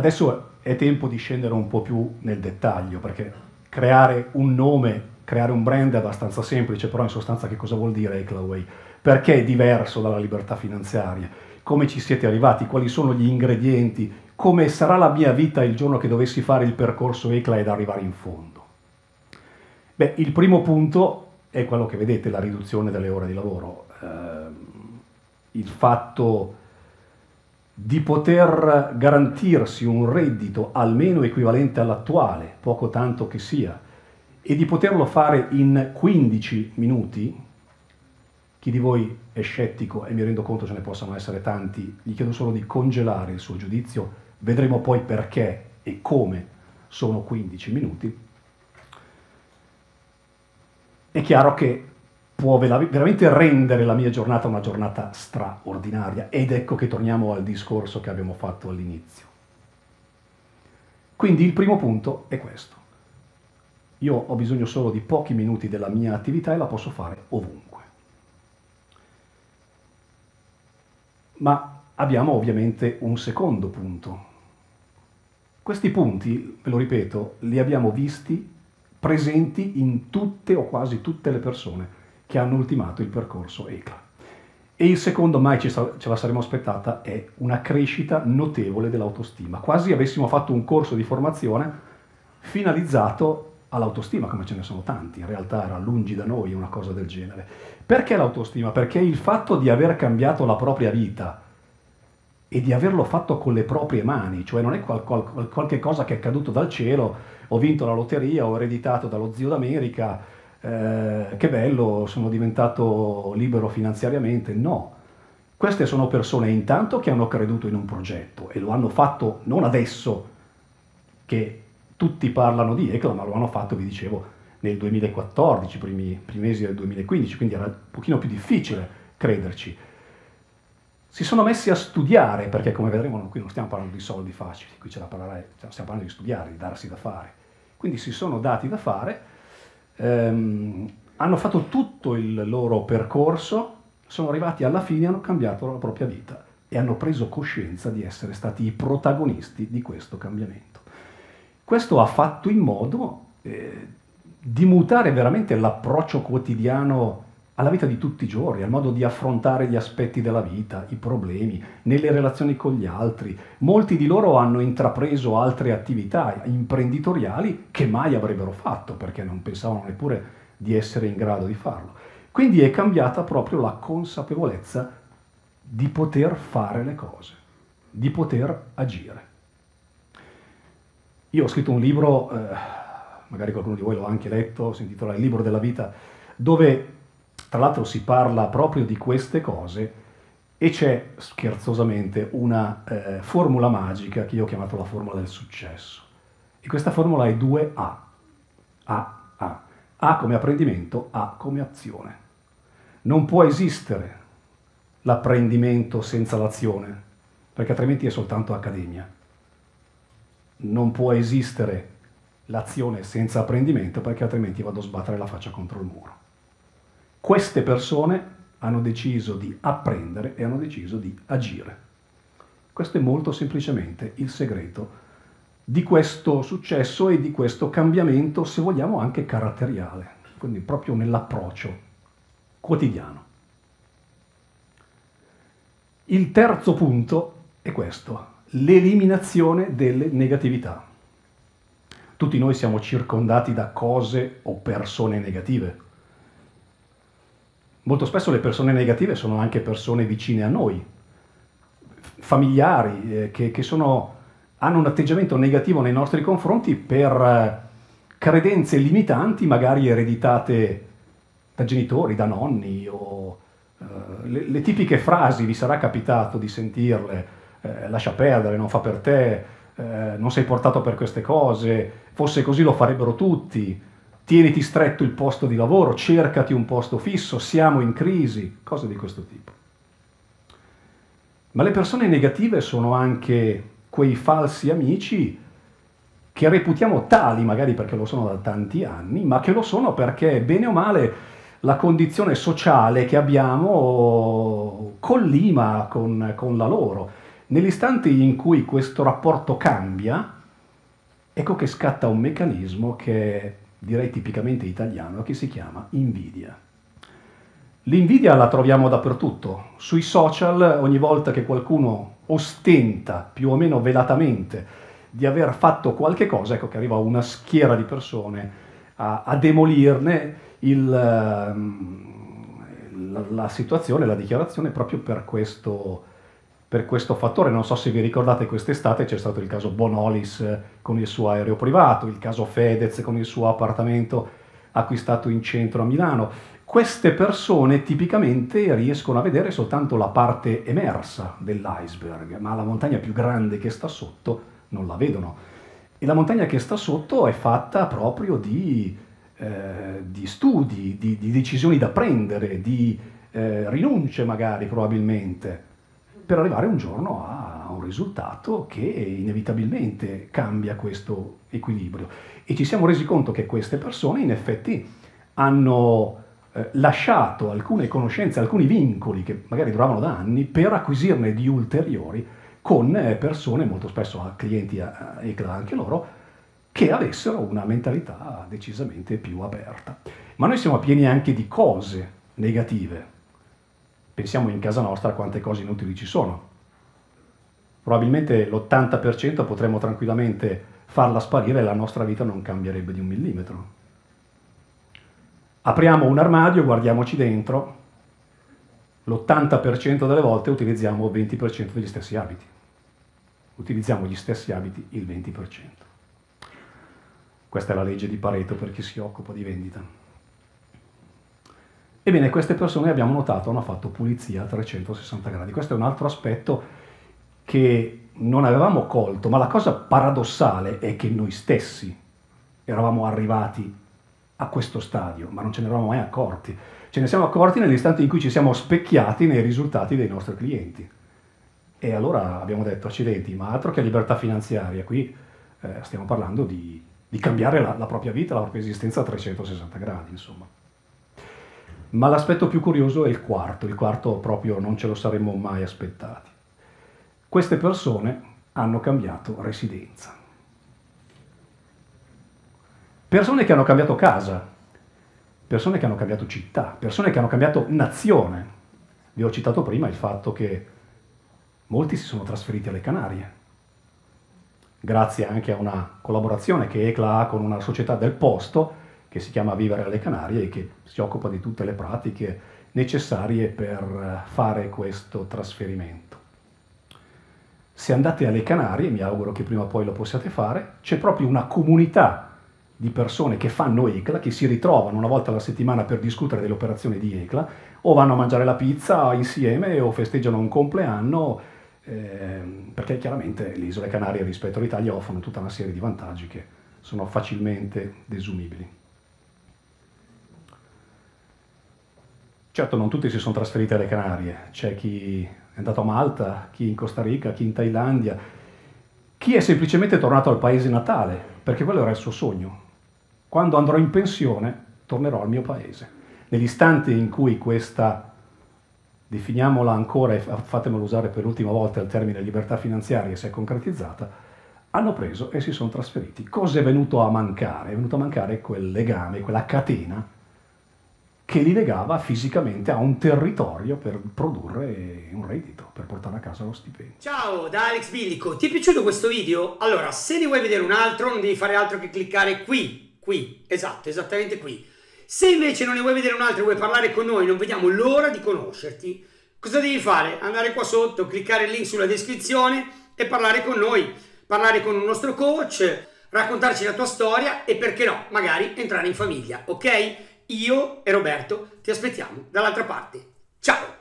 Adesso è tempo di scendere un po' più nel dettaglio, perché creare un nome, creare un brand è abbastanza semplice, però in sostanza che cosa vuol dire Eclaway? Perché è diverso dalla libertà finanziaria? Come ci siete arrivati? Quali sono gli ingredienti? Come sarà la mia vita il giorno che dovessi fare il percorso ECLA ed arrivare in fondo? Beh, il primo punto è quello che vedete, la riduzione delle ore di lavoro. Eh, il fatto di poter garantirsi un reddito almeno equivalente all'attuale, poco tanto che sia, e di poterlo fare in 15 minuti, chi di voi è scettico e mi rendo conto ce ne possano essere tanti, gli chiedo solo di congelare il suo giudizio, vedremo poi perché e come sono 15 minuti è chiaro che può veramente rendere la mia giornata una giornata straordinaria ed ecco che torniamo al discorso che abbiamo fatto all'inizio. Quindi il primo punto è questo. Io ho bisogno solo di pochi minuti della mia attività e la posso fare ovunque. Ma abbiamo ovviamente un secondo punto. Questi punti, ve lo ripeto, li abbiamo visti presenti in tutte o quasi tutte le persone che hanno ultimato il percorso ECLA. E il secondo, mai ce la saremmo aspettata, è una crescita notevole dell'autostima. Quasi avessimo fatto un corso di formazione finalizzato all'autostima, come ce ne sono tanti, in realtà era lungi da noi una cosa del genere. Perché l'autostima? Perché il fatto di aver cambiato la propria vita e di averlo fatto con le proprie mani, cioè non è qual- qual- qualche cosa che è caduto dal cielo ho vinto la lotteria, ho ereditato dallo zio d'America, eh, che bello, sono diventato libero finanziariamente. No, queste sono persone intanto che hanno creduto in un progetto e lo hanno fatto non adesso che tutti parlano di ECLA, ma lo hanno fatto, vi dicevo, nel 2014, primi, primi mesi del 2015, quindi era un pochino più difficile crederci. Si sono messi a studiare, perché come vedremo qui non stiamo parlando di soldi facili, qui c'è da parlare, stiamo parlando di studiare, di darsi da fare. Quindi si sono dati da fare, ehm, hanno fatto tutto il loro percorso, sono arrivati alla fine hanno cambiato la propria vita e hanno preso coscienza di essere stati i protagonisti di questo cambiamento. Questo ha fatto in modo eh, di mutare veramente l'approccio quotidiano alla vita di tutti i giorni, al modo di affrontare gli aspetti della vita, i problemi, nelle relazioni con gli altri. Molti di loro hanno intrapreso altre attività imprenditoriali che mai avrebbero fatto perché non pensavano neppure di essere in grado di farlo. Quindi è cambiata proprio la consapevolezza di poter fare le cose, di poter agire. Io ho scritto un libro, eh, magari qualcuno di voi l'ha anche letto, si intitola Il libro della vita, dove tra l'altro si parla proprio di queste cose e c'è scherzosamente una eh, formula magica che io ho chiamato la formula del successo. E questa formula è 2A. A, A. A come apprendimento, A come azione. Non può esistere l'apprendimento senza l'azione, perché altrimenti è soltanto accademia. Non può esistere l'azione senza apprendimento, perché altrimenti vado a sbattere la faccia contro il muro. Queste persone hanno deciso di apprendere e hanno deciso di agire. Questo è molto semplicemente il segreto di questo successo e di questo cambiamento, se vogliamo, anche caratteriale, quindi proprio nell'approccio quotidiano. Il terzo punto è questo, l'eliminazione delle negatività. Tutti noi siamo circondati da cose o persone negative molto spesso le persone negative sono anche persone vicine a noi, familiari, eh, che, che sono, hanno un atteggiamento negativo nei nostri confronti per eh, credenze limitanti, magari ereditate da genitori, da nonni o eh, le, le, tipiche frasi, vi sarà capitato di sentirle, eh, lascia perdere, non fa per te, eh, non sei portato per queste cose, fosse così lo farebbero tutti, tieniti stretto il posto di lavoro, cercati un posto fisso, siamo in crisi, cose di questo tipo. Ma le persone negative sono anche quei falsi amici che reputiamo tali, magari perché lo sono da tanti anni, ma che lo sono perché bene o male la condizione sociale che abbiamo collima con, con la loro. Nell'istante in cui questo rapporto cambia, ecco che scatta un meccanismo che direi tipicamente italiano, che si chiama invidia. L'invidia la troviamo dappertutto, sui social ogni volta che qualcuno ostenta più o meno velatamente di aver fatto qualche cosa, ecco che arriva una schiera di persone a, a demolirne il, la, la, situazione, la dichiarazione proprio per questo, per questo fattore. Non so se vi ricordate quest'estate c'è stato il caso Bonolis con il suo aereo privato, il caso Fedez con il suo appartamento acquistato in centro a Milano. Queste persone tipicamente riescono a vedere soltanto la parte emersa dell'iceberg, ma la montagna più grande che sta sotto non la vedono. E la montagna che sta sotto è fatta proprio di, eh, di studi, di, di, decisioni da prendere, di eh, rinunce magari probabilmente, per arrivare un giorno a un risultato che inevitabilmente cambia questo equilibrio. E ci siamo resi conto che queste persone in effetti hanno eh, lasciato alcune conoscenze, alcuni vincoli che magari duravano da anni per acquisirne di ulteriori con eh, persone, molto spesso clienti a ECLA anche loro, che avessero una mentalità decisamente più aperta. Ma noi siamo pieni anche di cose negative. Pensiamo in casa nostra quante cose inutili ci sono. Probabilmente l'80% potremmo tranquillamente farla sparire e la nostra vita non cambierebbe di un millimetro. Apriamo un armadio, guardiamoci dentro, l'80% delle volte utilizziamo il 20% degli stessi abiti. Utilizziamo gli stessi abiti il 20%. Questa è la legge di Pareto per chi si occupa di vendita. Ebbene, queste persone abbiamo notato hanno fatto pulizia a 360 gradi. Questo è un altro aspetto che non avevamo colto, ma la cosa paradossale è che noi stessi eravamo arrivati a questo stadio, ma non ce ne eravamo mai accorti Ce ne siamo accorti nell'istante in cui ci siamo specchiati nei risultati dei nostri clienti. E allora abbiamo detto, accidenti, ma altro che libertà finanziaria, qui eh, stiamo parlando di, di cambiare la, la, propria vita, la propria esistenza a 360 gradi, insomma. Ma l'aspetto più curioso è il quarto, il quarto proprio non ce lo saremmo mai aspettati. Queste persone hanno cambiato residenza. Persone che hanno cambiato casa, persone che hanno cambiato città, persone che hanno cambiato nazione. Vi ho citato prima il fatto che molti si sono trasferiti alle Canarie, grazie anche a una collaborazione che ECLA ha con una società del posto che si chiama Vivere alle Canarie e che si occupa di tutte le pratiche necessarie per fare questo trasferimento. Se andate alle Canarie, mi auguro che prima o poi lo possiate fare, c'è proprio una comunità di persone che fanno ECLA, che si ritrovano una volta alla settimana per discutere dell'operazione di ECLA, o vanno a mangiare la pizza insieme o festeggiano un compleanno, eh, perché chiaramente le isole Canarie rispetto all'Italia offrono tutta una serie di vantaggi che sono facilmente desumibili. Certo non tutti si sono trasferiti alle Canarie, c'è chi è andato a Malta, chi in Costa Rica, chi in Thailandia, chi è semplicemente tornato al paese natale, perché quello era il suo sogno, quando andrò in pensione tornerò al mio paese. Nell'istante in cui questa, definiamola ancora e fatemelo usare per l'ultima volta il termine libertà finanziaria, si è concretizzata, hanno preso e si sono trasferiti. Cosa è venuto a mancare? È venuto a mancare quel legame, quella catena che li legava fisicamente a un territorio per produrre un reddito, per portare a casa lo stipendio. Ciao, da Alex Billico. Ti è piaciuto questo video? Allora, se ne vuoi vedere un altro, non devi fare altro che cliccare qui qui, esatto, esattamente qui. Se invece non ne vuoi vedere un altro e vuoi parlare con noi, non vediamo l'ora di conoscerti, cosa devi fare? Andare qua sotto, cliccare il link sulla descrizione e parlare con noi, parlare con un nostro coach, raccontarci la tua storia e perché no, magari entrare in famiglia, ok? Io e Roberto ti aspettiamo dall'altra parte. Ciao!